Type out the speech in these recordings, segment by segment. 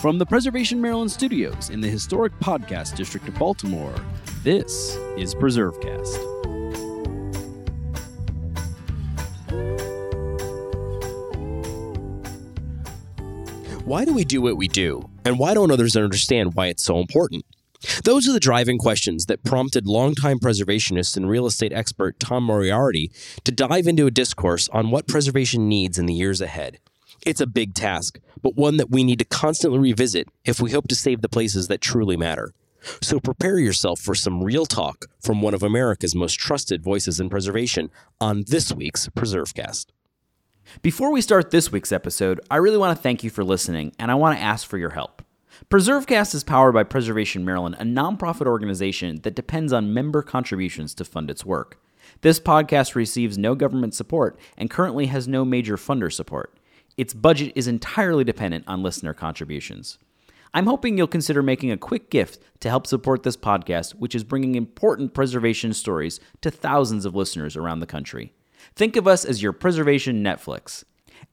From the Preservation Maryland studios in the historic podcast district of Baltimore, this is PreserveCast. Why do we do what we do? And why don't others understand why it's so important? Those are the driving questions that prompted longtime preservationist and real estate expert Tom Moriarty to dive into a discourse on what preservation needs in the years ahead. It's a big task, but one that we need to constantly revisit if we hope to save the places that truly matter. So prepare yourself for some real talk from one of America's most trusted voices in preservation on this week's PreserveCast. Before we start this week's episode, I really want to thank you for listening and I want to ask for your help. PreserveCast is powered by Preservation Maryland, a nonprofit organization that depends on member contributions to fund its work. This podcast receives no government support and currently has no major funder support. Its budget is entirely dependent on listener contributions. I'm hoping you'll consider making a quick gift to help support this podcast, which is bringing important preservation stories to thousands of listeners around the country. Think of us as your preservation Netflix.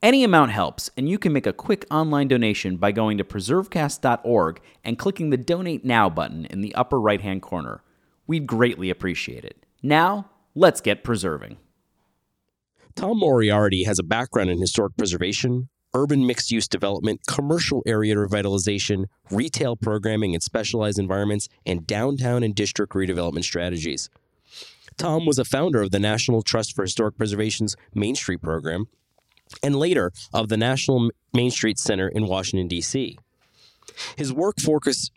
Any amount helps, and you can make a quick online donation by going to preservecast.org and clicking the Donate Now button in the upper right hand corner. We'd greatly appreciate it. Now, let's get preserving. Tom Moriarty has a background in historic preservation, urban mixed use development, commercial area revitalization, retail programming in specialized environments, and downtown and district redevelopment strategies. Tom was a founder of the National Trust for Historic Preservation's Main Street program and later of the National Main Street Center in Washington, D.C. His work focus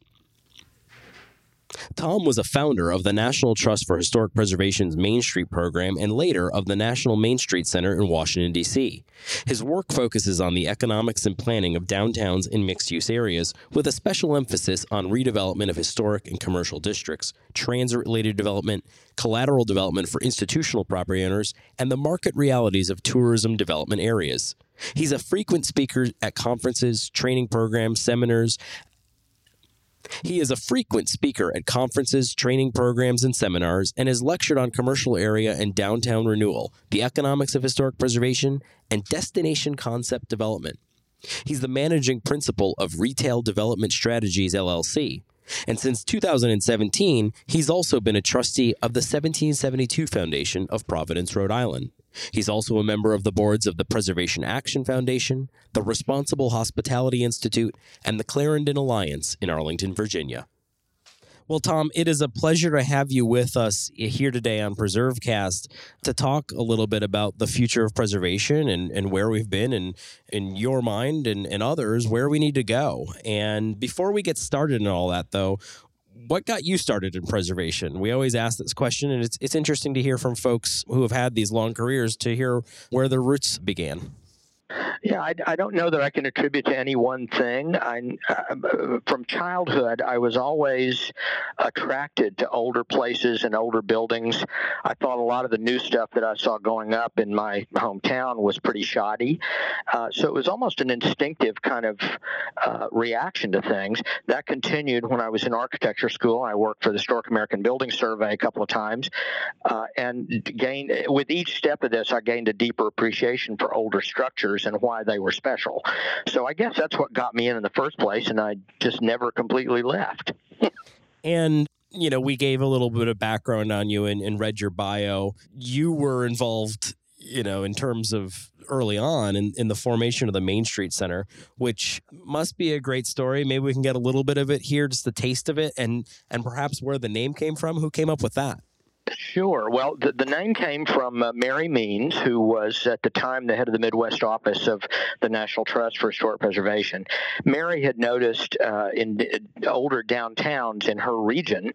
Tom was a founder of the National Trust for Historic Preservation's Main Street program and later of the National Main Street Center in Washington, D.C. His work focuses on the economics and planning of downtowns in mixed use areas, with a special emphasis on redevelopment of historic and commercial districts, transit related development, collateral development for institutional property owners, and the market realities of tourism development areas. He's a frequent speaker at conferences, training programs, seminars, he is a frequent speaker at conferences, training programs, and seminars, and has lectured on commercial area and downtown renewal, the economics of historic preservation, and destination concept development. He's the managing principal of Retail Development Strategies LLC. And since 2017, he's also been a trustee of the 1772 Foundation of Providence, Rhode Island. He's also a member of the boards of the Preservation Action Foundation, the Responsible Hospitality Institute, and the Clarendon Alliance in Arlington, Virginia. Well, Tom, it is a pleasure to have you with us here today on PreserveCast to talk a little bit about the future of preservation and, and where we've been and in your mind and, and others, where we need to go. And before we get started in all that, though, what got you started in preservation? We always ask this question, and it's it's interesting to hear from folks who have had these long careers to hear where their roots began. Yeah, I, I, don't know that I can attribute to any one thing. I, uh, from childhood, I was always attracted to older places and older buildings. I thought a lot of the new stuff that I saw going up in my hometown was pretty shoddy. Uh, so it was almost an instinctive kind of uh, reaction to things. That continued when I was in architecture school. I worked for the Historic American Building Survey a couple of times, uh, and gained with each step of this, I gained a deeper appreciation for older structures and why they were special. So I guess that's what got me in in the first place, and I just never completely left. and you know, we gave a little bit of background on you and, and read your bio. You were involved, you know, in terms of early on in, in the formation of the Main Street Center, which must be a great story. Maybe we can get a little bit of it here, just the taste of it, and and perhaps where the name came from. Who came up with that? Sure. Well, the, the name came from uh, Mary Means, who was at the time the head of the Midwest office of the National Trust for Historic Preservation. Mary had noticed uh, in older downtowns in her region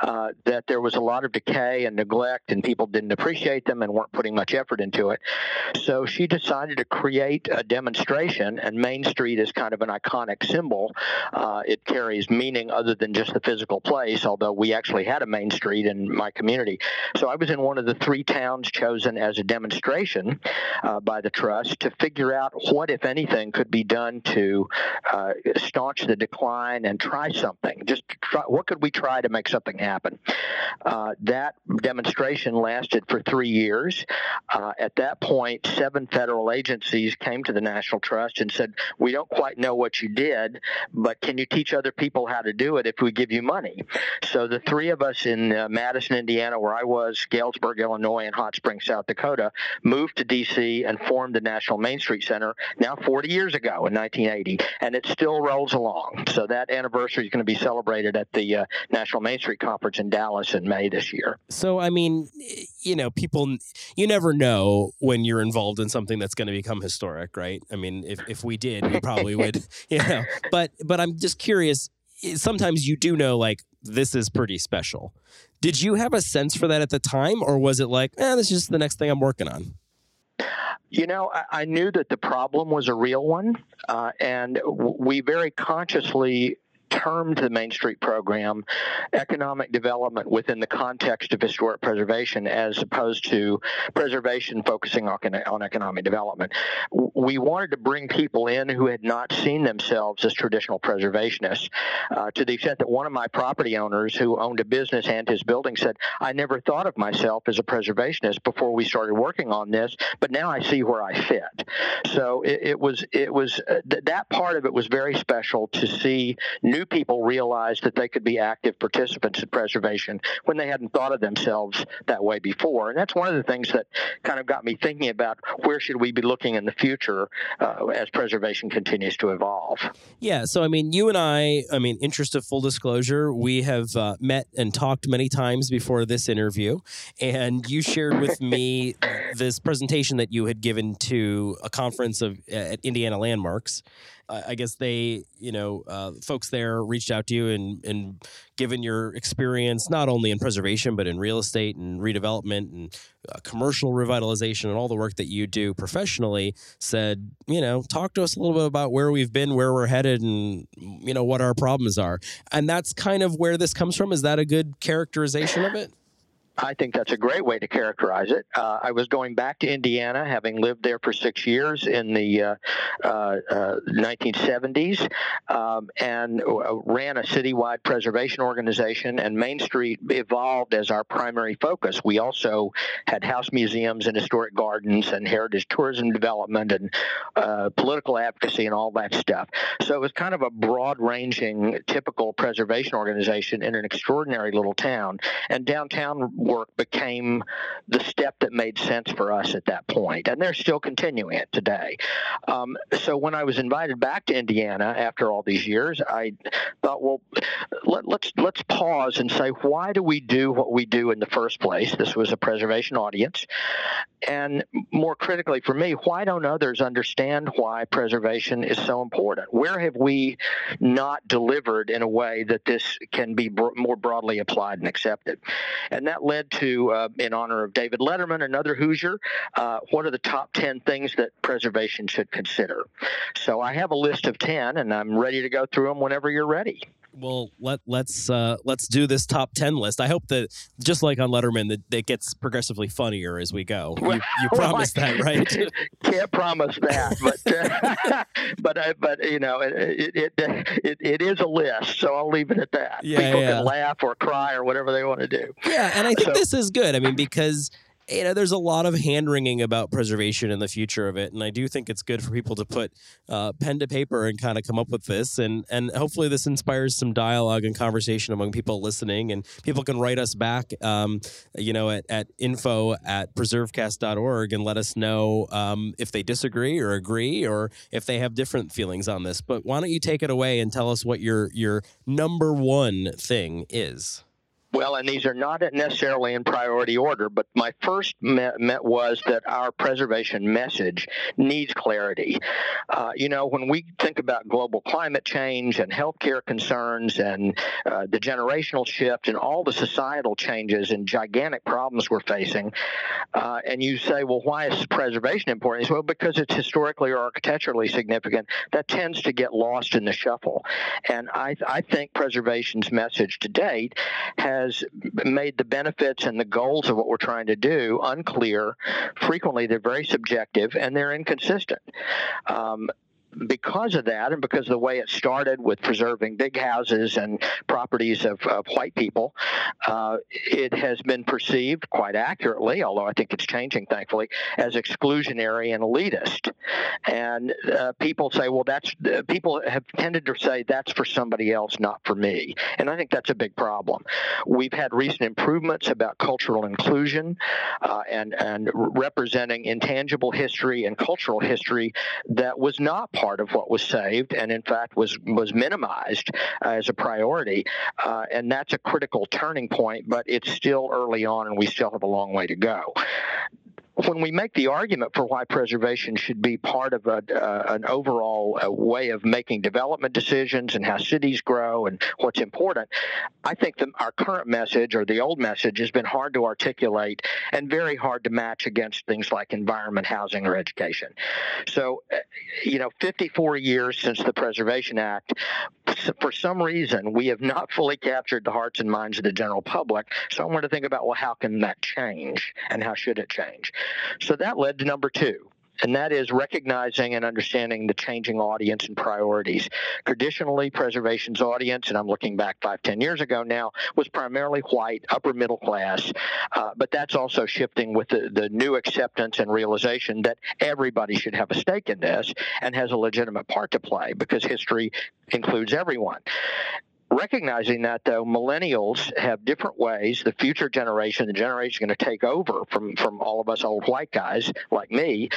uh, that there was a lot of decay and neglect, and people didn't appreciate them and weren't putting much effort into it. So she decided to create a demonstration, and Main Street is kind of an iconic symbol. Uh, it carries meaning other than just the physical place, although we actually had a Main Street in my community So I was in one of the three towns chosen as a demonstration uh, by the trust to figure out what, if anything, could be done to uh, staunch the decline and try something. Just try, what could we try to make something happen? Uh, that demonstration lasted for three years. Uh, at that point, seven federal agencies came to the National Trust and said, "We don't quite know what you did, but can you teach other people how to do it if we give you money?" So the three of us in uh, Madison, Indiana, where I was, Galesburg, Illinois, and Hot Springs, South Dakota, moved to D.C. and formed the National Main Street Center now 40 years ago in 1980, and it still rolls along. So that anniversary is going to be celebrated at the uh, National Main Street Conference in Dallas in May this year. So, I mean, you know, people, you never know when you're involved in something that's going to become historic, right? I mean, if, if we did, we probably would, you know, but, but I'm just curious. Sometimes you do know, like, this is pretty special. Did you have a sense for that at the time, or was it like, eh, this is just the next thing I'm working on? You know, I, I knew that the problem was a real one, uh, and we very consciously termed the Main Street program economic development within the context of historic preservation as opposed to preservation focusing on, on economic development. We wanted to bring people in who had not seen themselves as traditional preservationists uh, to the extent that one of my property owners who owned a business and his building said, I never thought of myself as a preservationist before we started working on this, but now I see where I fit. So it, it was, it was, uh, th- that part of it was very special to see new people realized that they could be active participants in preservation when they hadn't thought of themselves that way before. And that's one of the things that kind of got me thinking about where should we be looking in the future uh, as preservation continues to evolve. Yeah. So, I mean, you and I, I mean, interest of full disclosure, we have uh, met and talked many times before this interview. And you shared with me this presentation that you had given to a conference of at Indiana Landmarks. I guess they, you know, uh, folks there reached out to you and, and given your experience, not only in preservation, but in real estate and redevelopment and uh, commercial revitalization and all the work that you do professionally, said, you know, talk to us a little bit about where we've been, where we're headed, and, you know, what our problems are. And that's kind of where this comes from. Is that a good characterization of it? I think that's a great way to characterize it. Uh, I was going back to Indiana, having lived there for six years in the uh, uh, 1970s, um, and uh, ran a citywide preservation organization. And Main Street evolved as our primary focus. We also had house museums and historic gardens and heritage tourism development and uh, political advocacy and all that stuff. So it was kind of a broad-ranging, typical preservation organization in an extraordinary little town. And downtown work became the step that made sense for us at that point, and they're still continuing it today. Um, so when I was invited back to Indiana after all these years, I thought, well, let, let's let's pause and say, why do we do what we do in the first place? This was a preservation audience, and more critically for me, why don't others understand why preservation is so important? Where have we not delivered in a way that this can be br- more broadly applied and accepted? And that led to, uh, in honor of David Letterman, another Hoosier, uh, what are the top 10 things that preservation should consider? So I have a list of 10, and I'm ready to go through them whenever you're ready well let let's uh, let's do this top ten list. I hope that just like on Letterman, that it gets progressively funnier as we go. You, you promise that, right? Can't promise that, but uh, but uh, but you know it it, it it is a list, so I'll leave it at that. Yeah, People yeah. can laugh or cry or whatever they want to do. Yeah, and I think so, this is good. I mean, because you know, there's a lot of hand wringing about preservation and the future of it, and I do think it's good for people to put uh, pen to paper and kind of come up with this, and and hopefully this inspires some dialogue and conversation among people listening, and people can write us back, um, you know, at, at info at preservecast.org and let us know um, if they disagree or agree or if they have different feelings on this. But why don't you take it away and tell us what your your number one thing is? Well, and these are not necessarily in priority order, but my first met, met was that our preservation message needs clarity. Uh, you know, when we think about global climate change and healthcare concerns and uh, the generational shift and all the societal changes and gigantic problems we're facing, uh, and you say, well, why is preservation important? Well, because it's historically or architecturally significant. That tends to get lost in the shuffle. And I, I think preservation's message to date has has made the benefits and the goals of what we're trying to do unclear. Frequently, they're very subjective and they're inconsistent. Um, because of that, and because of the way it started with preserving big houses and properties of, of white people, uh, it has been perceived quite accurately, although I think it's changing, thankfully, as exclusionary and elitist. And uh, people say, well, that's uh, people have tended to say that's for somebody else, not for me. And I think that's a big problem. We've had recent improvements about cultural inclusion uh, and and representing intangible history and cultural history that was not part part of what was saved, and in fact was was minimized as a priority. Uh, and that's a critical turning point, but it's still early on, and we still have a long way to go when we make the argument for why preservation should be part of a, uh, an overall uh, way of making development decisions and how cities grow and what's important, I think the, our current message or the old message has been hard to articulate and very hard to match against things like environment, housing, or education. So, uh, you know, 54 years since the Preservation Act, for some reason, we have not fully captured the hearts and minds of the general public. So I want to think about, well, how can that change and how should it change? So that led to number two and that is recognizing and understanding the changing audience and priorities. Traditionally, preservation's audience, and I'm looking back five, ten years ago now, was primarily white, upper middle class, uh, but that's also shifting with the, the new acceptance and realization that everybody should have a stake in this and has a legitimate part to play because history includes everyone. Recognizing that, though, millennials have different ways. The future generation, the generation going to take over from, from all of us old white guys like me,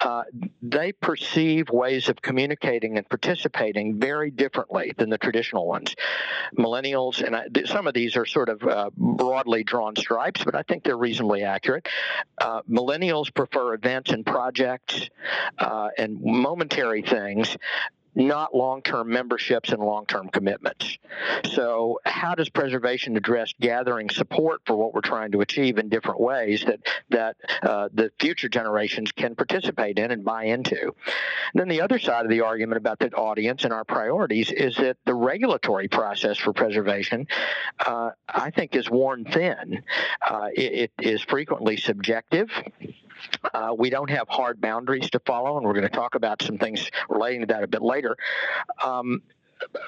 uh, they perceive ways of communicating and participating very differently than the traditional ones. Millennials, and I, some of these are sort of uh, broadly drawn stripes, but I think they're reasonably accurate. Uh, millennials prefer events and projects uh, and momentary things not long term memberships and long term commitments. So, how does preservation address gathering support for what we're trying to achieve in different ways that, that uh, the future generations can participate in and buy into? And then, the other side of the argument about the audience and our priorities is that the regulatory process for preservation, uh, I think, is worn thin. Uh, it, it is frequently subjective. Uh, we don't have hard boundaries to follow, and we're going to talk about some things relating to that a bit later. Um,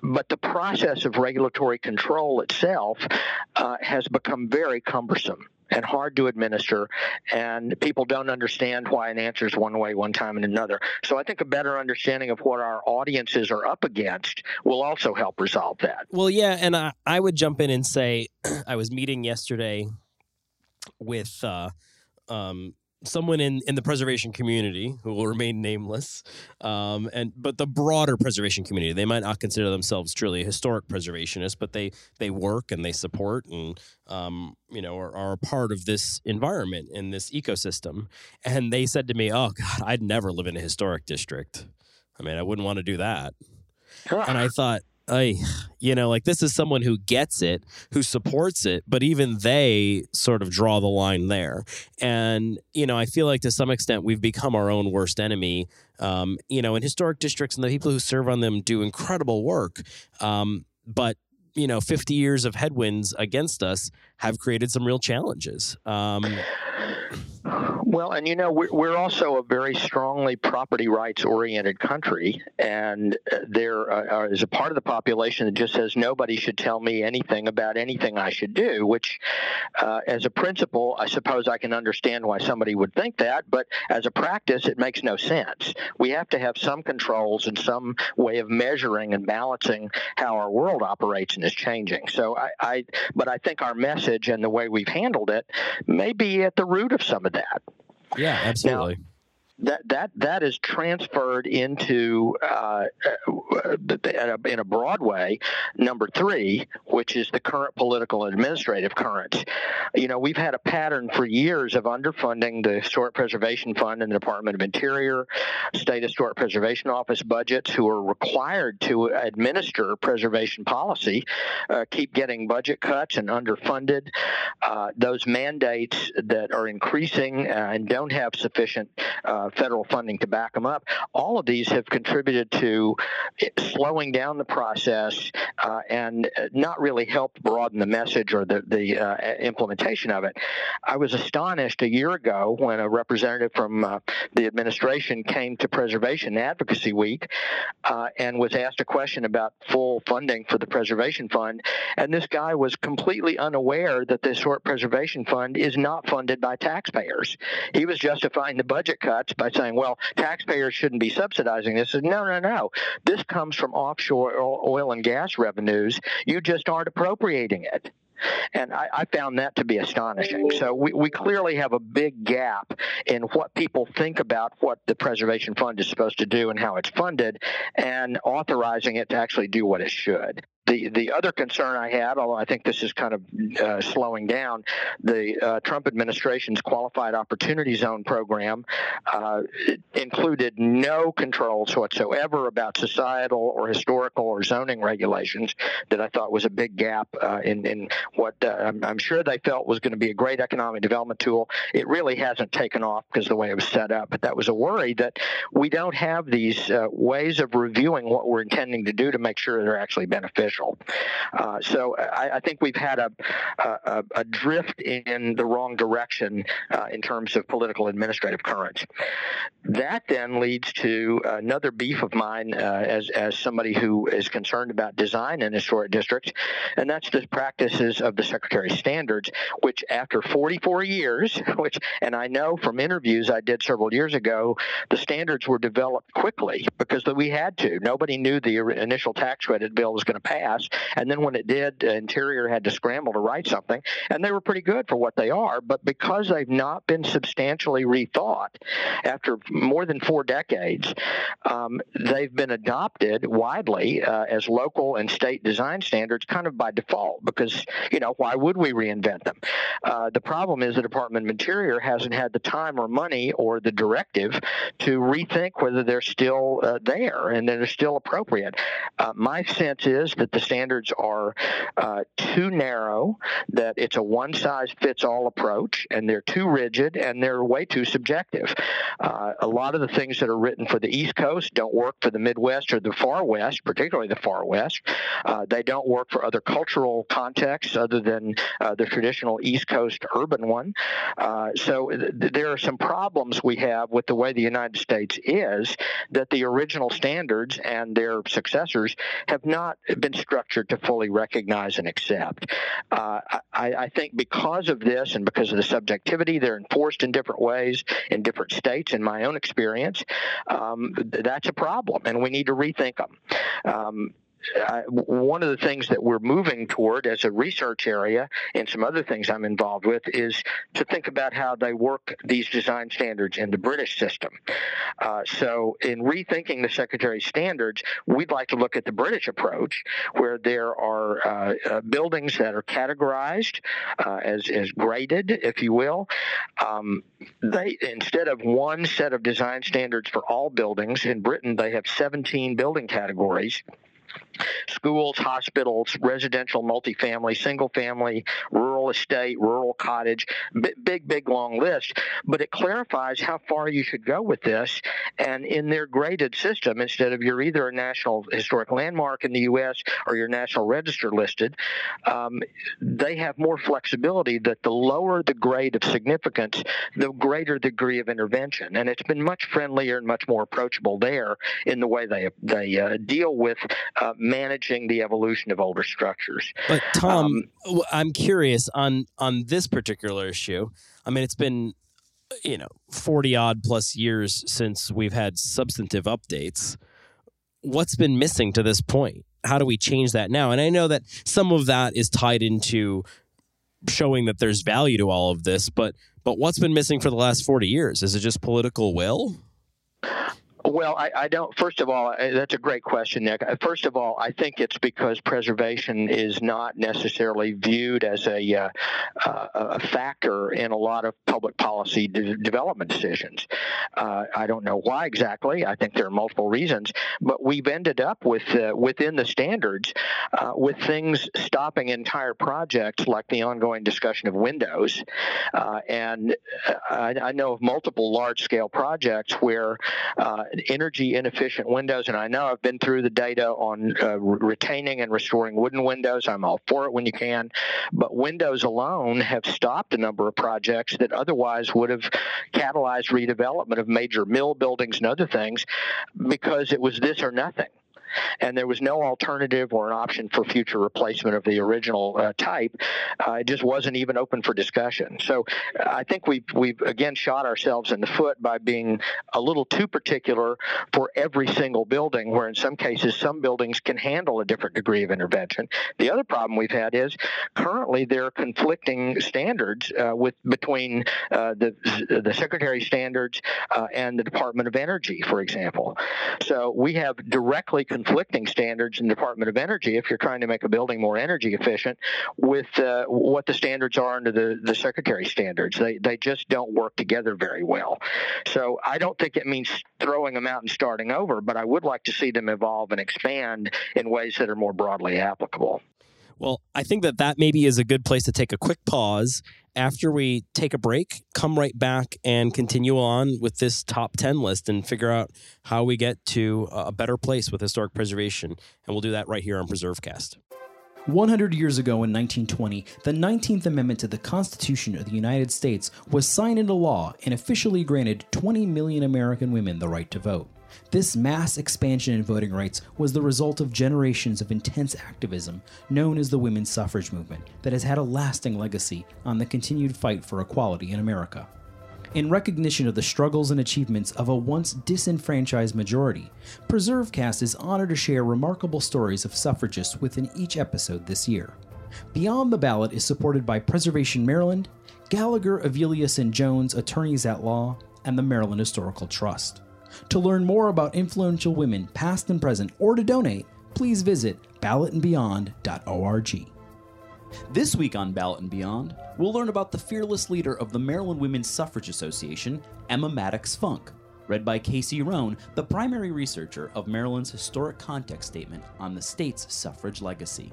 but the process of regulatory control itself uh, has become very cumbersome and hard to administer, and people don't understand why an answer is one way one time and another. So I think a better understanding of what our audiences are up against will also help resolve that. Well, yeah, and I, I would jump in and say I was meeting yesterday with uh, um, someone in, in the preservation community who will remain nameless, um, and but the broader preservation community, they might not consider themselves truly historic preservationists, but they they work and they support and um, you know are, are a part of this environment in this ecosystem. And they said to me, "Oh God, I'd never live in a historic district. I mean, I wouldn't want to do that." And I thought, I, you know, like this is someone who gets it, who supports it, but even they sort of draw the line there. And, you know, I feel like to some extent we've become our own worst enemy. Um, you know, in historic districts and the people who serve on them do incredible work. Um, but, you know, 50 years of headwinds against us have created some real challenges. Um, well, and you know, we're also a very strongly property rights oriented country, and uh, there uh, is a part of the population that just says nobody should tell me anything about anything I should do, which, uh, as a principle, I suppose I can understand why somebody would think that, but as a practice, it makes no sense. We have to have some controls and some way of measuring and balancing how our world operates and is changing. So I, I but I think our message and the way we've handled it may be at the root of some of that. Yeah, absolutely. Now, that that that is transferred into uh, in a broad way. Number three, which is the current political and administrative current. You know, we've had a pattern for years of underfunding the Historic Preservation Fund and the Department of Interior, State Historic Preservation Office budgets, who are required to administer preservation policy, uh, keep getting budget cuts and underfunded. Uh, those mandates that are increasing uh, and don't have sufficient uh, uh, federal funding to back them up. All of these have contributed to slowing down the process uh, and not really helped broaden the message or the, the uh, implementation of it. I was astonished a year ago when a representative from uh, the administration came to Preservation Advocacy Week and was asked a question about full funding for the Preservation Fund. And this guy was completely unaware that the Historic Preservation Fund is not funded by taxpayers. He was justifying the budget cuts by saying, well, taxpayers shouldn't be subsidizing this. No, no, no. This comes from offshore oil and gas revenues. You just aren't appropriating it. And I, I, found that to be astonishing. So we, we clearly have a big gap in what people think about what the Preservation Fund is supposed to do and how it's funded, and authorizing it to actually do what it should. The the other concern I had, although I think this is kind of uh, slowing down, the uh, Trump administration's Qualified Opportunity Zone program uh, included no controls whatsoever about societal or historical or zoning regulations. That I thought was a big gap uh, in in what uh, I'm, I'm, sure they felt was going to be a great economic development tool. It really hasn't taken off because the way it was set up. But that was a worry that we don't have these uh, ways of reviewing what we're intending to do to make sure they're actually beneficial. Uh, so I, I, think we've had a, a, a, drift in the wrong direction uh, in terms of political administrative currents. That then leads to another beef of mine uh, as, as somebody who is concerned about design in historic districts, and that's the practices of the Secretary Standards, which after 44 years, which, and I know from interviews I did several years ago, the standards were developed quickly because we had to. Nobody knew the initial tax credit bill was going to pass pass. And then when it did, Interior had to scramble to write something, and they were pretty good for what they are. But because they've not been substantially rethought after more than four decades, um, they've been adopted widely uh, as local and state design standards kind of by default because, you know, why would we reinvent them? Uh, the problem is the Department of Interior hasn't had the time or money or the directive to rethink whether they're still uh, there and they're still appropriate. Uh, my sense is that the the standards are uh, too narrow, that it's a one size fits all approach, and they're too rigid and they're way too subjective. Uh, a lot of the things that are written for the East Coast don't work for the Midwest or the Far West, particularly the Far West. Uh, they don't work for other cultural contexts other than uh, the traditional East Coast urban one. Uh, so th- there are some problems we have with the way the United States is that the original standards and their successors have not been structured to fully recognize and accept. Uh, I, I, think because of this and because of the subjectivity, they're enforced in different ways in different states. In my own experience, um, that's a problem, and we need to rethink them. Um, I, one of the things that we're moving toward as a research area and some other things I'm involved with is to think about how they work these design standards in the British system. Uh, so, in rethinking the Secretary standards, we'd like to look at the British approach, where there are uh, uh, buildings that are categorized uh, as, as graded, if you will. Um, they instead of one set of design standards for all buildings in Britain, they have 17 building categories schools, hospitals, residential, multifamily, single family, rural estate, rural cottage, big, big, big, long list. But it clarifies how far you should go with this. And in their graded system, instead of you're either a National Historic Landmark in the U.S. or your National Register listed, um, they have more flexibility that the lower the grade of significance, the greater degree of intervention. And it's been much friendlier and much more approachable there in the way they, they uh, deal with uh, managing the evolution of older structures. But Tom, um, I'm curious on on this particular issue. I mean, it's been you know 40 odd plus years since we've had substantive updates. What's been missing to this point? How do we change that now? And I know that some of that is tied into showing that there's value to all of this, but but what's been missing for the last 40 years? Is it just political will? Well, I, I, don't. First of all, that's a great question, Nick. First of all, I think it's because preservation is not necessarily viewed as a, uh, uh, a factor in a lot of public policy de- development decisions. Uh, I don't know why exactly. I think there are multiple reasons, but we've ended up with uh, within the standards uh, with things stopping entire projects, like the ongoing discussion of windows. Uh, and I, I, know of multiple large-scale projects where energy inefficient windows, and I know I've been through the data on uh, retaining and restoring wooden windows. I'm all for it when you can, but windows alone have stopped a number of projects that otherwise would have catalyzed redevelopment of major mill buildings and other things because it was this or nothing and there was no alternative or an option for future replacement of the original uh, type. Uh, it just wasn't even open for discussion. So uh, I think we've we've again shot ourselves in the foot by being a little too particular for every single building, where in some cases some buildings can handle a different degree of intervention. The other problem we've had is currently there are conflicting standards uh, with between uh, the the secretary standards uh, and the Department of Energy, for example. So we have directly conflicting standards in the Department of Energy if you're trying to make a building more energy efficient with uh, what the standards are under the, the Secretary standards. They, they just don't work together very well. So I don't think it means throwing them out and starting over, but I would like to see them evolve and expand in ways that are more broadly applicable. Well, I think that that maybe is a good place to take a quick pause after we take a break, come right back and continue on with this top 10 list and figure out how we get to a better place with historic preservation. And we'll do that right here on PreserveCast. 100 years ago in 1920, the 19th Amendment to the Constitution of the United States was signed into law and officially granted 20 million American women the right to vote. This mass expansion in voting rights was the result of generations of intense activism known as the women's suffrage movement that has had a lasting legacy on the continued fight for equality in America. In recognition of the struggles and achievements of a once disenfranchised majority, PreserveCast is honored to share remarkable stories of suffragists within each episode this year. Beyond the Ballot is supported by Preservation Maryland, Gallagher, Evelius, and Jones Attorneys at Law, and the Maryland Historical Trust. To learn more about influential women, past and present, or to donate, please visit ballotandbeyond.org. This week on Ballot and Beyond, we'll learn about the fearless leader of the Maryland Women's Suffrage Association, Emma Maddox Funk, read by Casey Roan, the primary researcher of Maryland's historic context statement on the state's suffrage legacy.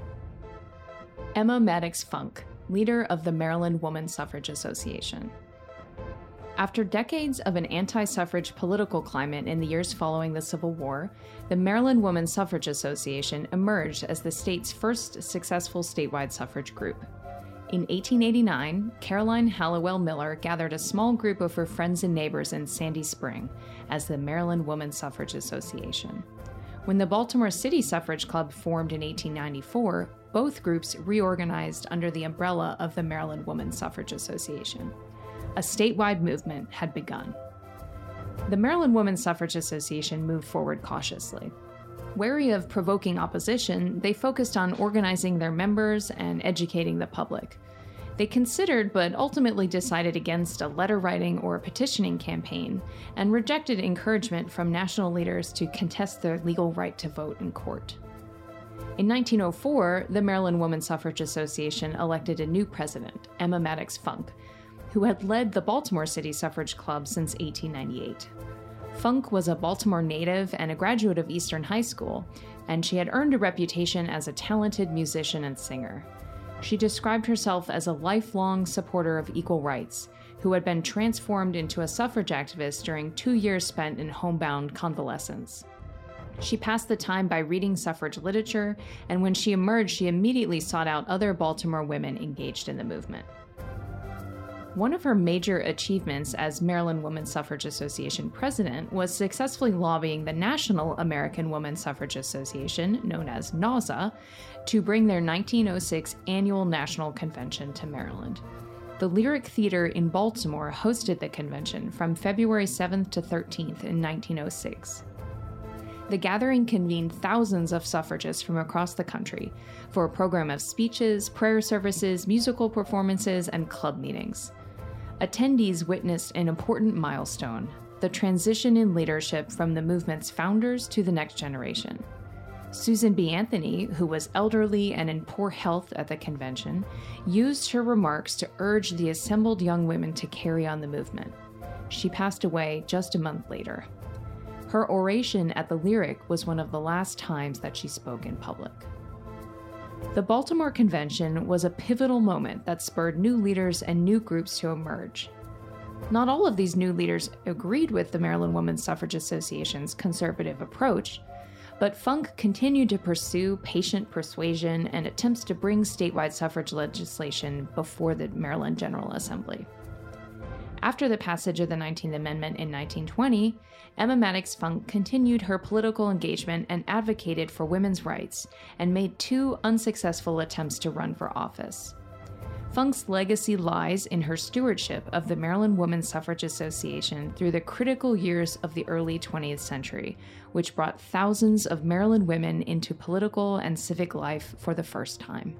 Emma Maddox Funk, leader of the Maryland Women's Suffrage Association. After decades of an anti suffrage political climate in the years following the Civil War, the Maryland Women's Suffrage Association emerged as the state's first successful statewide suffrage group. In 1889, Caroline Hallowell Miller gathered a small group of her friends and neighbors in Sandy Spring as the Maryland Women's Suffrage Association. When the Baltimore City Suffrage Club formed in 1894, both groups reorganized under the umbrella of the Maryland Women's Suffrage Association a statewide movement had begun. The Maryland Women's Suffrage Association moved forward cautiously. Wary of provoking opposition, they focused on organizing their members and educating the public. They considered but ultimately decided against a letter writing or petitioning campaign and rejected encouragement from national leaders to contest their legal right to vote in court. In 1904, the Maryland Women's Suffrage Association elected a new president, Emma Maddox Funk, who had led the Baltimore City Suffrage Club since 1898. Funk was a Baltimore native and a graduate of Eastern High School, and she had earned a reputation as a talented musician and singer. She described herself as a lifelong supporter of equal rights, who had been transformed into a suffrage activist during two years spent in homebound convalescence. She passed the time by reading suffrage literature, and when she emerged, she immediately sought out other Baltimore women engaged in the movement. One of her major achievements as Maryland Woman Suffrage Association president was successfully lobbying the National American Woman Suffrage Association, known as NAWSA, to bring their 1906 annual national convention to Maryland. The Lyric Theater in Baltimore hosted the convention from February 7th to 13th in 1906. The gathering convened thousands of suffragists from across the country for a program of speeches, prayer services, musical performances, and club meetings attendees witnessed an important milestone the transition in leadership from the movement's founders to the next generation. Susan B. Anthony, who was elderly and in poor health at the convention, used her remarks to urge the assembled young women to carry on the movement. She passed away just a month later. Her oration at the Lyric was one of the last times that she spoke in public. The Baltimore Convention was a pivotal moment that spurred new leaders and new groups to emerge. Not all of these new leaders agreed with the Maryland Women's Suffrage Association's conservative approach, but Funk continued to pursue patient persuasion and attempts to bring statewide suffrage legislation before the Maryland General Assembly. After the passage of the 19th Amendment in 1920, Emma Maddox Funk continued her political engagement and advocated for women's rights and made two unsuccessful attempts to run for office. Funk's legacy lies in her stewardship of the Maryland Women's Suffrage Association through the critical years of the early 20th century, which brought thousands of Maryland women into political and civic life for the first time.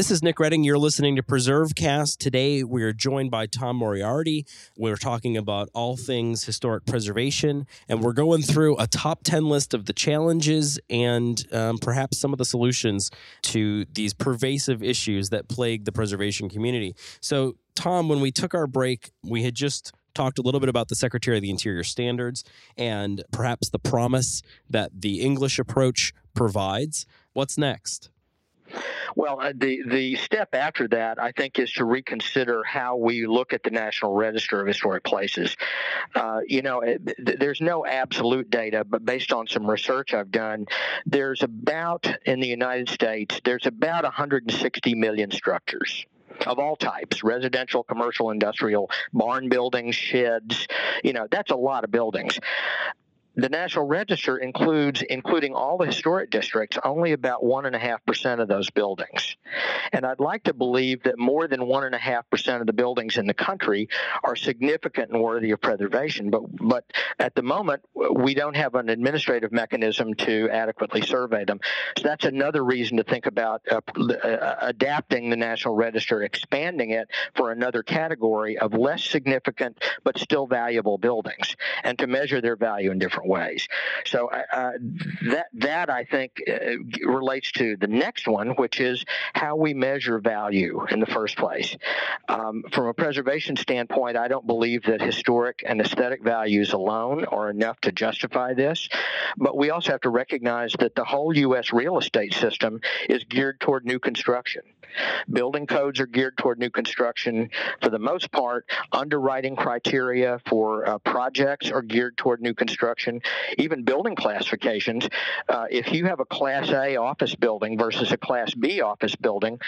This is Nick Redding. You're listening to Preserve Cast. Today we are joined by Tom Moriarty. We're talking about all things historic preservation, and we're going through a top 10 list of the challenges and um, perhaps some of the solutions to these pervasive issues that plague the preservation community. So, Tom, when we took our break, we had just talked a little bit about the Secretary of the Interior standards and perhaps the promise that the English approach provides. What's next? Well, uh, the the step after that, I think, is to reconsider how we look at the National Register of Historic Places. Uh, you know, it, there's no absolute data, but based on some research I've done, there's about in the United States, there's about 160 million structures of all types residential, commercial, industrial, barn buildings, sheds. You know, that's a lot of buildings the National Register includes, including all the historic districts, only about one and a half percent of those buildings. And I'd like to believe that more than one and a half percent of the buildings in the country are significant and worthy of preservation. But but at the moment, we don't have an administrative mechanism to adequately survey them. So that's another reason to think about uh, uh, adapting the National Register, expanding it for another category of less significant but still valuable buildings, and to measure their value in different ways. So uh, that that I think uh, relates to the next one, which is how we measure value in the first place. Um, from a preservation standpoint, I don't believe that historic and aesthetic values alone are enough to justify this, but we also have to recognize that the whole U.S. real estate system is geared toward new construction. Building codes are geared toward new construction for the most part. Underwriting criteria for uh, projects are geared toward new construction. Even building classifications, uh, if you have a Class A office building versus a Class B office building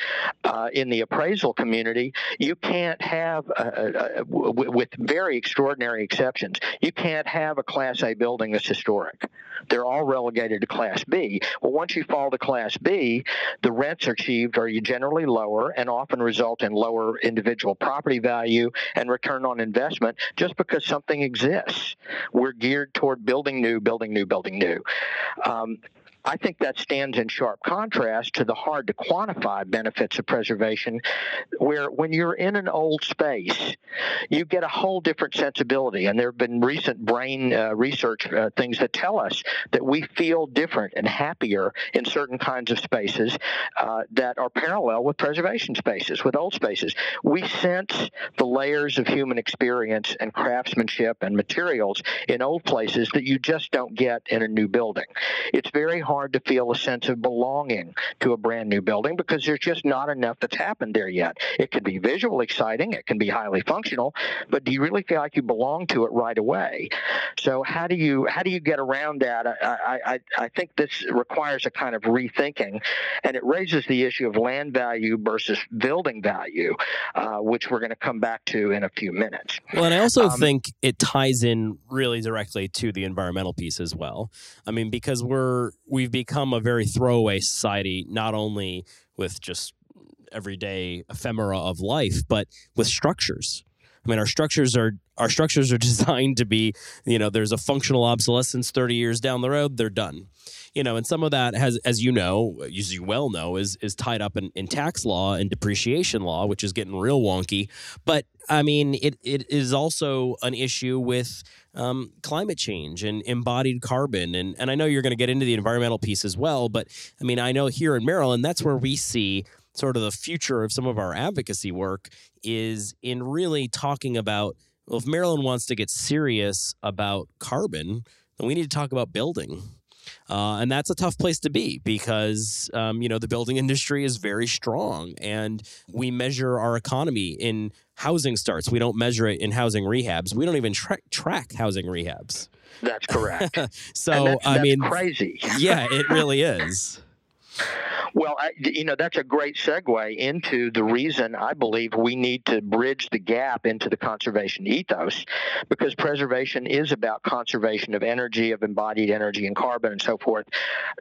uh, in the appraisal community, you can't have, with very extraordinary exceptions, you can't have a Class A building that's historic. They're all relegated to Class B. Well, once you fall to Class B, the rents achieved are generally lower and often result in lower individual property value and return on investment just because something exists. We're geared toward building new, building new, building new. Um, I think that stands in sharp contrast to the hard to quantify benefits of preservation, where when you're in an old space, you get a whole different sensibility. And there have been recent brain uh, research uh, things that tell us that we feel different and happier in certain kinds of spaces uh, that are parallel with preservation spaces, with old spaces. We sense the layers of human experience and craftsmanship and materials in old places that you just don't get in a new building. It's very hard hard to feel a sense of belonging to a brand new building because there's just not enough that's happened there yet. It can be visual exciting, it can be highly functional, but do you really feel like you belong to it right away? So how do you how do you get around that? I I, I think this requires a kind of rethinking, and it raises the issue of land value versus building value, uh, which we're going to come back to in a few minutes. Well, and I also um, think it ties in really directly to the environmental piece as well. I mean, because we're we we've become a very throwaway society, not only with just everyday ephemera of life, but with structures. I mean, our structures are our structures are designed to be, you know, there's a functional obsolescence 30 years down the road, they're done. You know, and some of that has, as you know, as you well know, is is tied up in, in tax law and depreciation law, which is getting real wonky. But I mean, it it is also an issue with um, climate change and embodied carbon. And, and I know you're going to get into the environmental piece as well, but I mean, I know here in Maryland, that's where we see sort of the future of some of our advocacy work is in really talking about well, if Maryland wants to get serious about carbon, then we need to talk about building. Uh, and that's a tough place to be because um, you know the building industry is very strong, and we measure our economy in housing starts. We don't measure it in housing rehabs. We don't even tra- track housing rehabs. That's correct. so that's, I that's mean, crazy. yeah, it really is. Well, I, you know, that's a great segue into the reason I believe we need to bridge the gap into the conservation ethos because preservation is about conservation of energy, of embodied energy and carbon and so forth.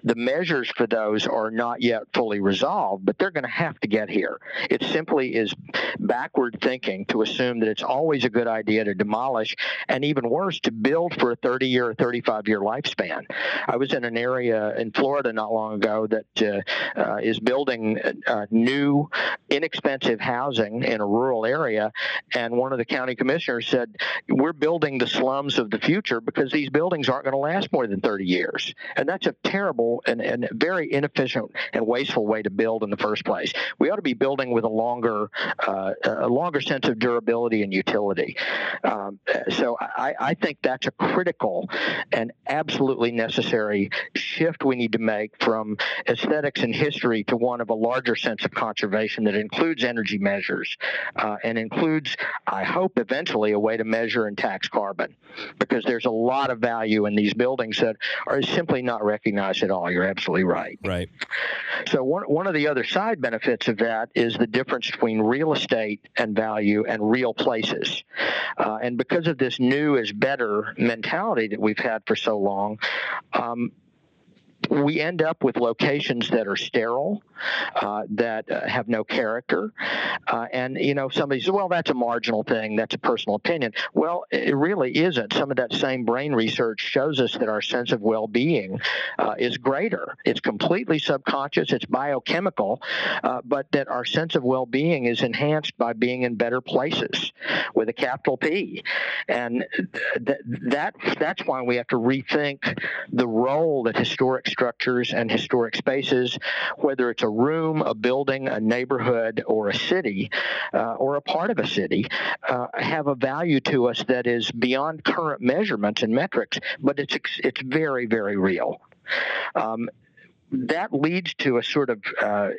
The measures for those are not yet fully resolved, but they're going to have to get here. It simply is backward thinking to assume that it's always a good idea to demolish and even worse, to build for a 30 year or 35 year lifespan. I was in an area in Florida not long ago that uh, uh, is building uh, new, inexpensive housing in a rural area. And one of the county commissioners said, We're building the slums of the future because these buildings aren't going to last more than 30 years. And that's a terrible and, and very inefficient and wasteful way to build in the first place. We ought to be building with a longer, uh, a longer sense of durability and utility. Um, so I, I think that's a critical and absolutely necessary shift we need to make from aesthetics and history to one of a larger sense of conservation that includes energy measures uh, and includes, I hope, eventually a way to measure and tax carbon because there's a lot of value in these buildings that are simply not recognized at all. You're absolutely right. Right. So one, one of the other side benefits of that is the difference between real estate and value and real places. Uh, and because of this new is better mentality that we've had for so long, um, we end up with locations that are sterile, uh, that uh, have no character. Uh, and, you know, somebody says, well, that's a marginal thing. That's a personal opinion. Well, it really isn't. Some of that same brain research shows us that our sense of well being uh, is greater. It's completely subconscious, it's biochemical, uh, but that our sense of well being is enhanced by being in better places with a capital P. And th- that that's why we have to rethink the role that historic structures and historic spaces, whether it's a room, a building, a neighborhood, or a city, uh, or a part of a city, uh, have a value to us that is beyond current measurements and metrics, but it's it's very very real. Um, that leads to a sort of uh,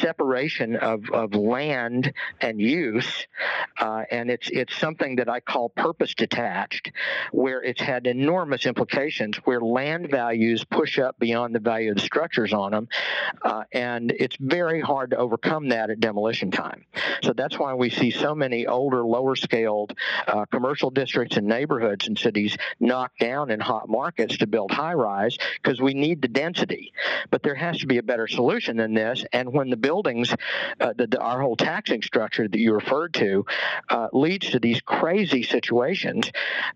separation of, of land and use, uh, and it's it's something that I call purpose detached, where it's had enormous implications, where land values push up beyond the value of the structures on them, uh, and it's very hard to overcome that at demolition time. So that's why we see so many older, lower scaled uh, commercial districts and neighborhoods and cities knocked down in hot markets to build high rise because we need the density. But there has to be a better solution than this. And when the buildings, uh, the, the, our whole taxing structure that you referred to, uh, leads to these crazy situations.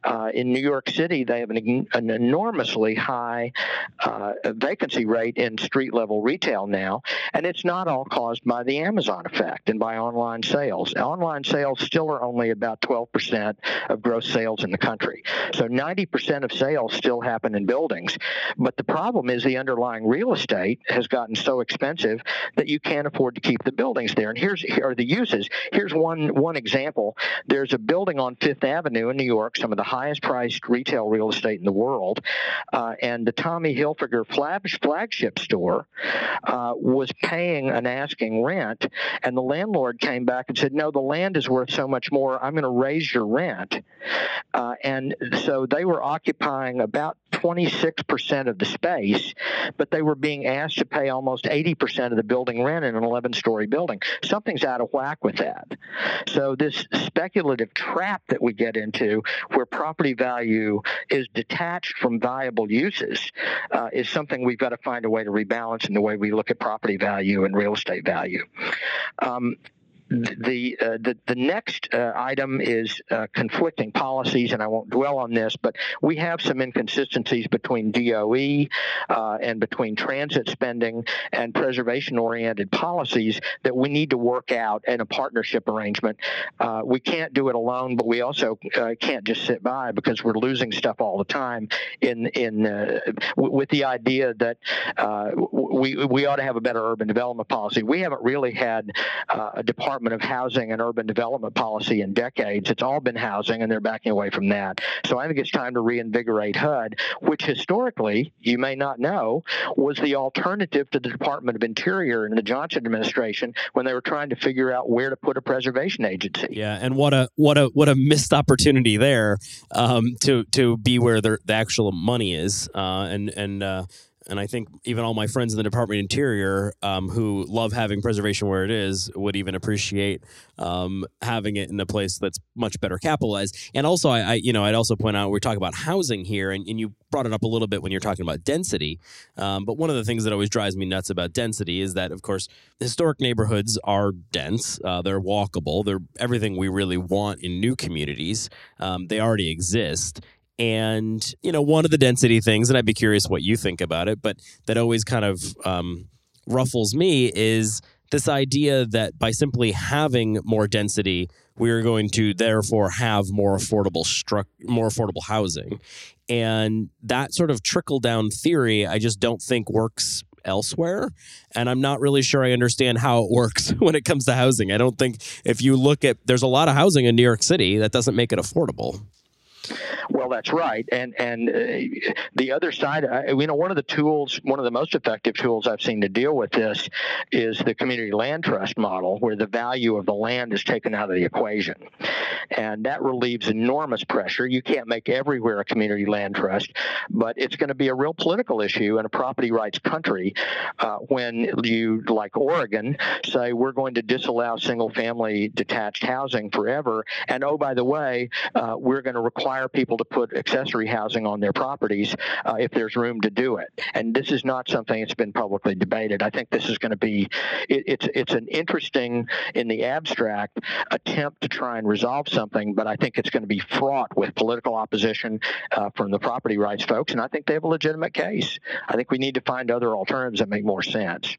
Uh, in New York City, they have an, an enormously high uh, vacancy rate in street level retail now, and it's not all caused by the Amazon effect and by online sales. Online sales still are only about 12% of gross sales in the country. So 90% of sales still happen in buildings. But the problem is the underlying real estate has gotten so expensive that you can't afford to keep the buildings there. And here's here are the uses. Here's one one example. There's a building on Fifth Avenue in New York, some of the highest priced retail real estate in the world, uh, and the Tommy Hilfiger flagship store uh, was paying an asking rent, and the landlord came back and said, "No, the land is worth so much more. I'm going to raise your rent." Uh, and so they were occupying about 26% of the space, but they were being asked to pay almost 80% of the building rent in an 11 story building. Something's out of whack with that. So, this speculative trap that we get into where property value is detached from viable uses uh, is something we've got to find a way to rebalance in the way we look at property value and real estate value. Um, the, uh, the the next uh, item is uh, conflicting policies, and I won't dwell on this, but we have some inconsistencies between DOE uh, and between transit spending and preservation-oriented policies that we need to work out in a partnership arrangement. Uh, we can't do it alone, but we also uh, can't just sit by because we're losing stuff all the time. In in w- with the idea that we we ought to have a better urban development policy. We haven't really had a department Department of Housing and Urban Development policy in decades. It's all been housing, and they're backing away from that. So I think it's time to reinvigorate HUD, which historically, you may not know, was the alternative to the Department of Interior in the Johnson administration when they were trying to figure out where to put a preservation agency. Yeah, and what a what a what a missed opportunity there um, to to be where the, the actual money is, uh, and and. Uh, and I think even all my friends in the Department of Interior um, who love having preservation where it is would even appreciate um, having it in a place that's much better capitalized. And also, I, I, you know, I'd also point out we talk about housing here, and, and you brought it up a little bit when you're talking about density. Um, but one of the things that always drives me nuts about density is that, of course, historic neighborhoods are dense. Uh, they're walkable. They're everything we really want in new communities. Um, they already exist, and, you know, one of the density things, and I'd be curious what you think about it, but that always kind of um, ruffles me is this idea that by simply having more density, we are going to therefore have more affordable struck more affordable housing. And that sort of trickle down theory, I just don't think works elsewhere. And I'm not really sure I understand how it works when it comes to housing. I don't think if you look at, there's a lot of housing in New York City that doesn't make it affordable. Well, that's right, and and uh, the other side, uh, you know, one of the tools, one of the most effective tools I've seen to deal with this is the community land trust model, where the value of the land is taken out of the equation, and that relieves enormous pressure. You can't make everywhere a community land trust, but it's going to be a real political issue in a property rights country uh, when you, like Oregon, say we're going to disallow single-family detached housing forever, and oh by the way, uh, we're going to require people to put accessory housing on their properties uh, if there's room to do it. And this is not something that's been publicly debated. I think this is going to be it, it's it's an interesting in the abstract attempt to try and resolve something, but I think it's going to be fraught with political opposition uh, from the property rights folks, and I think they have a legitimate case. I think we need to find other alternatives that make more sense.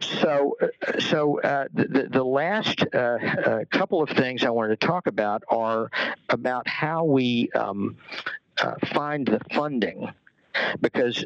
So, so uh, the, the last uh, uh, couple of things I wanted to talk about are about how we um, uh, find the funding, because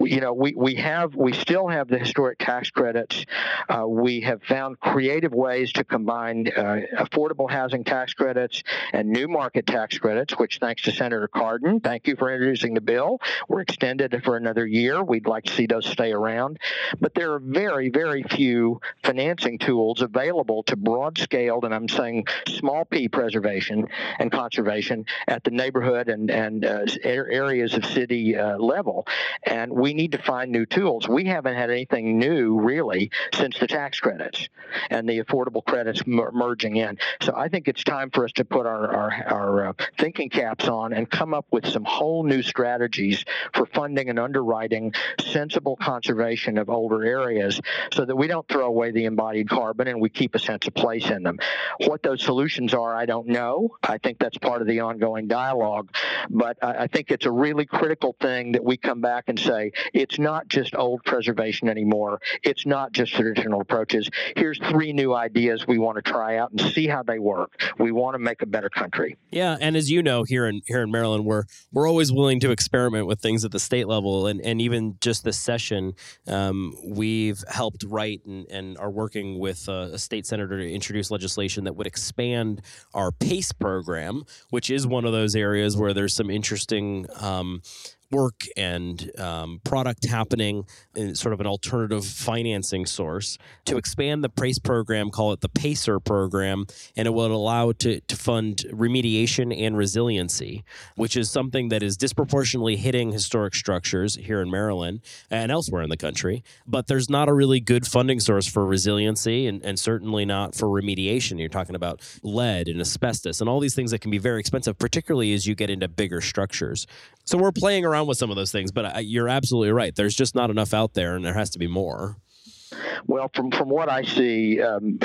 you know, we, we have we still have the historic tax credits. Uh, we have found creative ways to combine uh, affordable housing tax credits and new market tax credits, which thanks to Senator Cardin, thank you for introducing the bill. We're extended for another year. We'd like to see those stay around, but there are very very few financing tools available to broad scaled, and I'm saying small p preservation and conservation at the neighborhood and and uh, areas of city uh, level, and we need to find new tools. We haven't had anything new really since the tax credits and the affordable credits merging in. So I think it's time for us to put our, our, our uh, thinking caps on and come up with some whole new strategies for funding and underwriting sensible conservation of older areas so that we don't throw away the embodied carbon and we keep a sense of place in them. What those solutions are, I don't know. I think that's part of the ongoing dialogue. But I, I think it's a really critical thing that we come back and say, it's not just old preservation anymore. It's not just traditional approaches. Here's three new ideas we want to try out and see how they work. We want to make a better country. Yeah, and as you know, here in here in Maryland, we're we're always willing to experiment with things at the state level, and and even just this session, um, we've helped write and, and are working with a, a state senator to introduce legislation that would expand our PACE program, which is one of those areas where there's some interesting. Um, work and um, product happening in sort of an alternative financing source to expand the PACE program, call it the PACER program, and it will allow to, to fund remediation and resiliency, which is something that is disproportionately hitting historic structures here in Maryland and elsewhere in the country. But there's not a really good funding source for resiliency and, and certainly not for remediation. You're talking about lead and asbestos and all these things that can be very expensive, particularly as you get into bigger structures. So we're playing around with some of those things, but I, you're absolutely right. There's just not enough out there, and there has to be more. Well, from from what I see, um,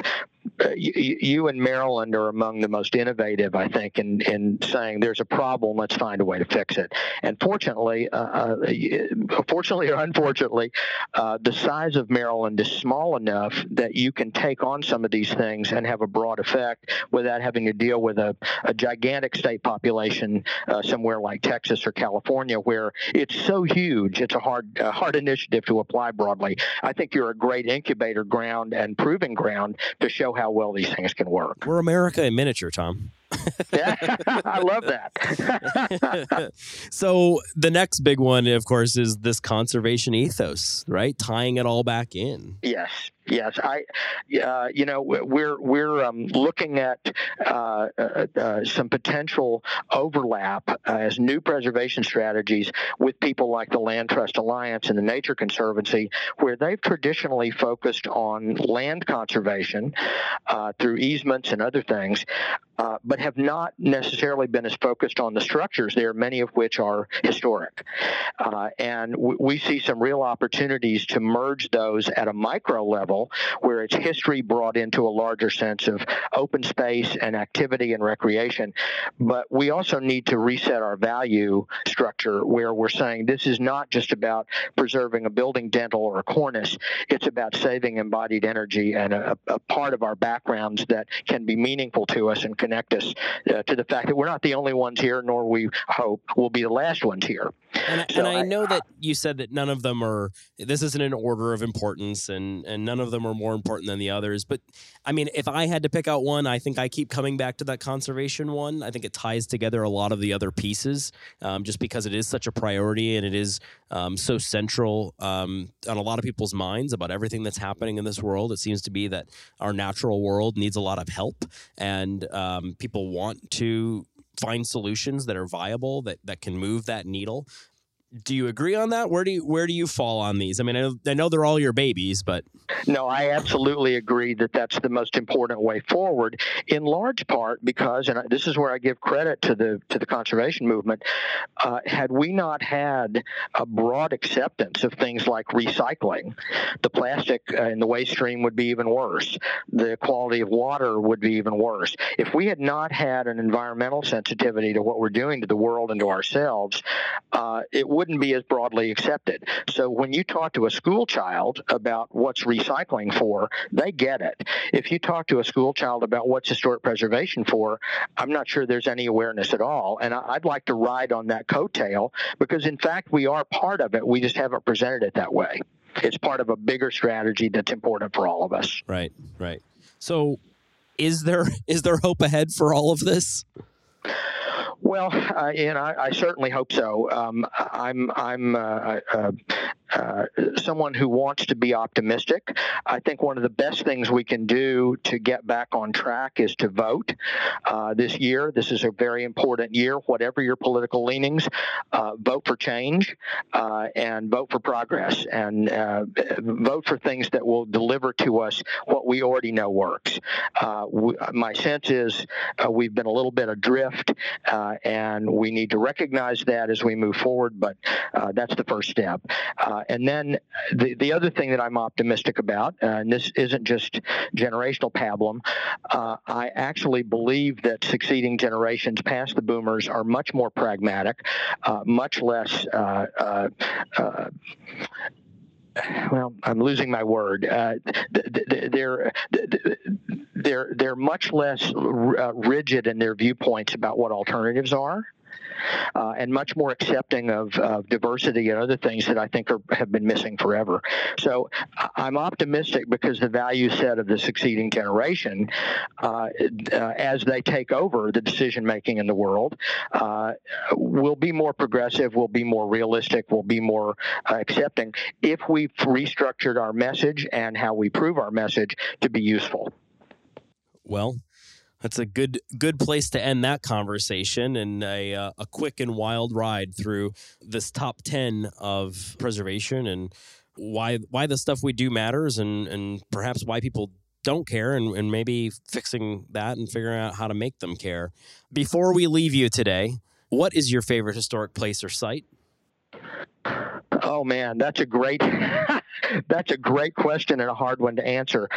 you, and Maryland are among the most innovative, I think, in, in saying there's a problem, let's find a way to fix it. And fortunately, uh, uh, fortunately or unfortunately, uh, the size of Maryland is small enough that you can take on some of these things and have a broad effect without having to deal with a, a gigantic state population uh, somewhere like Texas or California, where it's so huge, it's a hard, hard initiative to apply broadly. I think you're a great incubator ground and proving ground to show how well these things can work. We're America in miniature, Tom. yeah, I love that. so the next big one, of course, is this conservation ethos, right? Tying it all back in. Yes, yes. I, uh, you know, we're we're um, looking at uh, uh, uh some potential overlap as new preservation strategies with people like the Land Trust Alliance and the Nature Conservancy, where they've traditionally focused on land conservation uh, through easements and other things uh, but have not necessarily been as focused on the structures there, many of which are historic. Uh, and w- we see some real opportunities to merge those at a micro level where it's history brought into a larger sense of open space and activity and recreation. But we also need to reset our value structure where we're saying this is not just about preserving a building dentil or a cornice, it's about saving embodied energy and a, a part of our backgrounds that can be meaningful to us and connect us uh, to the fact that we're not the only ones here, nor we hope will be the last ones here. And, so and I, I, know that you said that none of them are. This isn't an order of importance, and and none of them are more important than the others. But I mean, if I had to pick out one, I think I keep coming back to that conservation one. I think it ties together a lot of the other pieces, um, just because it is such a priority and it is um, so central um, on a lot of people's minds about everything that's happening in this world. It seems to be that our natural world needs a lot of help, and um, people want to find solutions that are viable that that can move that needle do you agree on that? Where do you where do you fall on these? I mean, I, I know they're all your babies, but no, I absolutely agree that that's the most important way forward. In large part because, and this is where I give credit to the to the conservation movement. Uh, had we not had a broad acceptance of things like recycling, the plastic uh, in the waste stream would be even worse. The quality of water would be even worse. If we had not had an environmental sensitivity to what we're doing to the world and to ourselves, uh, it would wouldn't be as broadly accepted. So when you talk to a school child about what's recycling for, they get it. If you talk to a school child about what's historic preservation for, I'm not sure there's any awareness at all. And I'd like to ride on that coattail because, in fact, we are part of it. We just haven't presented it that way. It's part of a bigger strategy that's important for all of us. Right, right. So, is there is there hope ahead for all of this? Well, uh, and I, I, certainly hope so. Um, I'm I'm uh, uh, uh, someone who wants to be optimistic. I think one of the best things we can do to get back on track is to vote uh, this year. This is a very important year. Whatever your political leanings, uh, vote for change uh, and vote for progress and uh, vote for things that will deliver to us what we already know works. We, my sense is we've been a little bit adrift, and we need to recognize that as we move forward. But that's the first step. Uh, and then the, the other thing that I'm optimistic about, uh, and this isn't just generational pablum, uh, I actually believe that succeeding generations past the boomers are much more pragmatic, uh, much less uh, well, I'm losing my word. Uh, they're they're they're much less rigid in their viewpoints about what alternatives are uh, and much more accepting of, of, diversity and other things that I think are, have been missing forever. So I'm optimistic because the value set of the succeeding generation, uh, uh, as they take over the decision making in the world, uh, will be more progressive, will be more realistic, will be more uh, accepting if we've restructured our message and how we prove our message to be useful. Well, that's a good good place to end that conversation and a uh, a quick and wild ride through this top 10 of preservation and why why the stuff we do matters and and perhaps why people don't care and, and maybe fixing that and figuring out how to make them care. Before we leave you today, what is your favorite historic place or site? Oh man, that's a great that's a great question and a hard one to answer.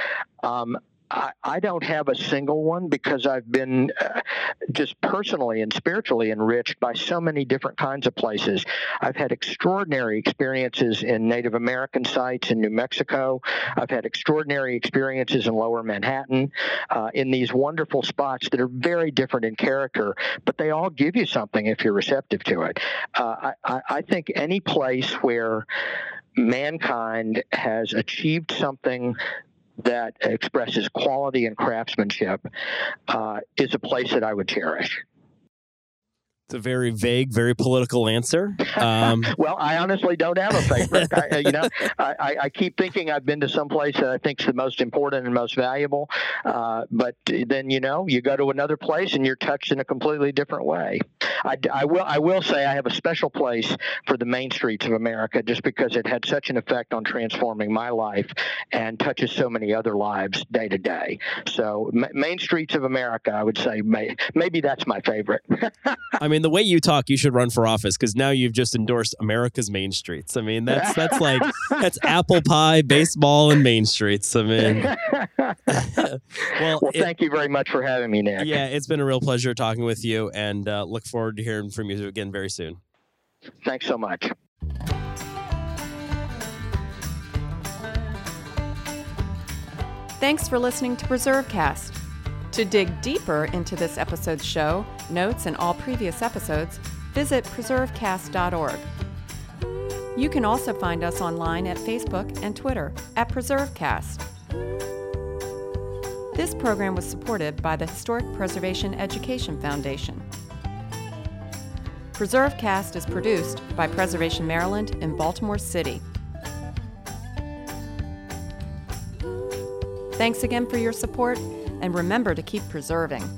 Um, I, don't have a single one because I've been uh, just personally and spiritually enriched by so many different kinds of places. I've had extraordinary experiences in Native American sites in New Mexico. I've had extraordinary experiences in Lower Manhattan, uh, in these wonderful spots that are very different in character, but they all give you something if you're receptive to it. Uh, I, I think any place where mankind has achieved something that expresses quality and craftsmanship uh, is a place that I would cherish. It's a very vague, very political answer. Um, well, I honestly don't have a favorite. I, you know, I, I, keep thinking I've been to some place that I think is the most important and most valuable, uh, but then you know, you go to another place and you're touched in a completely different way. I, I will. I will say I have a special place for the main streets of America, just because it had such an effect on transforming my life and touches so many other lives day to day. So, main streets of America, I would say, may, maybe that's my favorite. I mean, the way you talk, you should run for office because now you've just endorsed America's main streets. I mean, that's that's like that's apple pie, baseball, and main streets. I mean, well, well it, thank you very much for having me, Nick. Yeah, it's been a real pleasure talking with you, and uh, look forward to hearing from you again very soon. Thanks so much. Thanks for listening to PreserveCast. To dig deeper into this episode's show, notes, and all previous episodes, visit preservecast.org. You can also find us online at Facebook and Twitter at PreserveCast. This program was supported by the Historic Preservation Education Foundation. PreserveCast is produced by Preservation Maryland in Baltimore City. Thanks again for your support and remember to keep preserving.